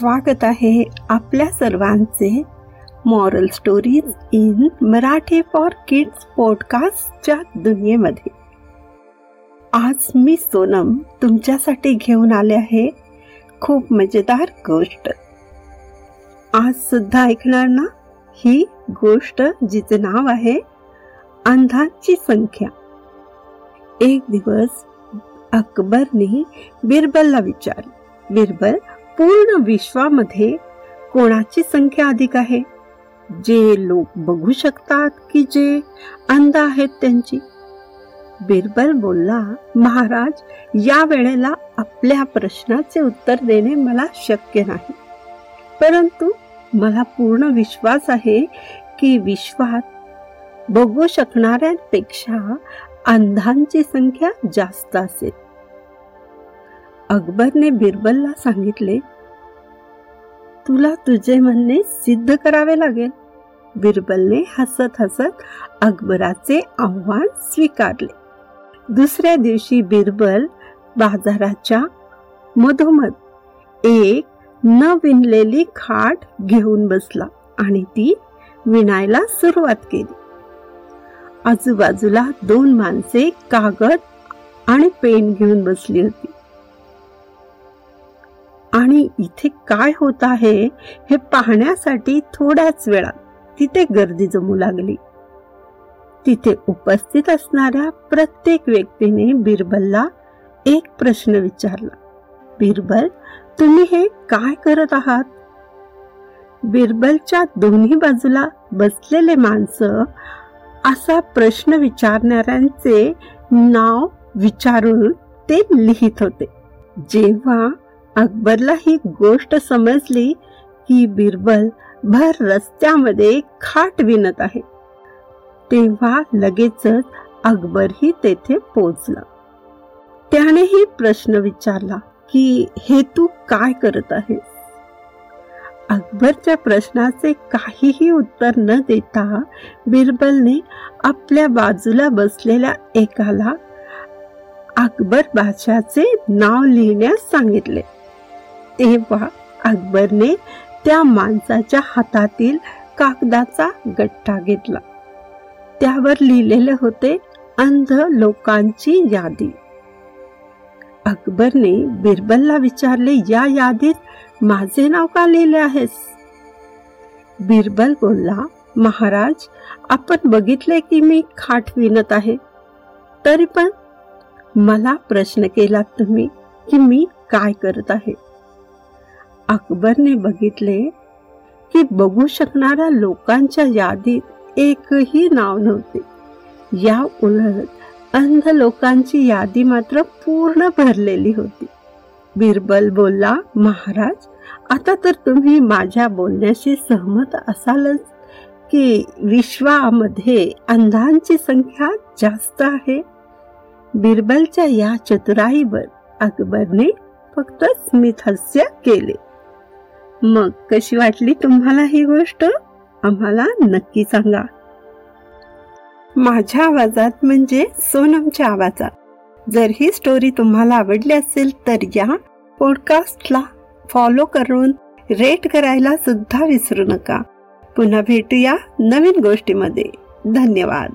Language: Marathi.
स्वागत आहे आपल्या सर्वांचे moral stories in Marathi for kids पॉडकास्टच्या दुनियेमध्ये. आज मी सोनम तुमच्यासाठी घेऊन आले आहे खूप मजेदार गोष्ट. आज सुद्धा ऐकणार ना? ही गोष्ट जिचे नाव आहे अंधांची संख्या. एक दिवस अकबरने बिरबलला विचारले. बिरबल पूर्ण विश्वामध्ये कोणाची संख्या अधिक आहे? जे लोक बघू शकतात की जे अंध आहेत त्यांची. बिरबल बोलला महाराज या वेळेला आपल्या प्रश्नाचे उत्तर देणे मला शक्य नाही. परंतु मला पूर्ण विश्वास आहे की विश्वात बघू शकणाऱ्यांपेक्षा अंधांची संख्या जास्त असेल. अकबरने बिरबलला सांगितले तुला तुझे म्हणणे सिद्ध करावे लागेल. बिरबलने हसत हसत अकबराचे आव्हान स्वीकारले. दुसऱ्या दिवशी बिरबल बाजाराच्या मधोमध एक न विणलेली खाट घेऊन बसला आणि ती विणायला सुरुवात केली. आजूबाजूला दोन माणसे कागद आणि पेन घेऊन बसली होती. आणि इथे काय होत आहे हे पाहण्यासाठी थोड्याच वेळात तिथे गर्दी जमू लागली. तिथे उपस्थित असणाऱ्या प्रत्येक व्यक्तीने बिरबलला एक प्रश्न विचारला. बिरबल तुम्ही हे काय करत आहात? बिरबलच्या दोन्ही बाजूला बसलेले माणसं असा प्रश्न विचारणाऱ्यांचे नाव विचारून ते लिहित होते. जेव्हा अकबरला ही गोष्ट समजली की बिरबल भर रस्त्यामध्ये खाट विणत आहे. तेव्हा लगेचच अकबरही तेथे पोचला त्यानेही प्रश्न विचारला की हे तू काय करत आहेस? अकबरच्या प्रश्नाचे काहीही उत्तर न देता बिरबलने आपल्या बाजूला बसलेल्या एकाला अकबर बादशाचे नाव लिहिण्यास सांगितले. तेव्हा अकबरने त्या माणसाच्या हातातील कागदाचा गट्टा घेतला. त्यावर लिहिलेले होते अंध लोकांची यादी. अकबरने बिरबलला विचारले या यादीत माझे नाव का लिहिले आहेस? बिरबल बोलला महाराज आपण बघितले की मी खाट विणत आहे. तरी पण मला प्रश्न केला तुम्ही की मी काय करत आहे? अकबरने बघितले की बघू शकणाऱ्या लोकांच्या यादीत एकही नाव नव्हते. या उलट अंध लोकांची यादी मात्र पूर्ण भरलेली होती. बिरबल बोलला महाराज आता तर तुम्ही माझ्या बोलण्याशी सहमत असालच की विश्वामध्ये अंधांची संख्या जास्त आहे. बिरबलच्या या चतुराईवर अकबरने फक्त स्मितहास्य केले. मग कशी वाटली तुम्हाला ही गोष्ट? आम्हाला नक्की सांगा. माझ्या आवाजात म्हणजे सोनमच्या आवाजात. जर ही स्टोरी तुम्हाला आवडली असेल तर या पॉडकास्टला फॉलो करून रेट करायला सुद्धा विसरू नका. पुन्हा भेटूया नवीन गोष्टीमध्ये. धन्यवाद.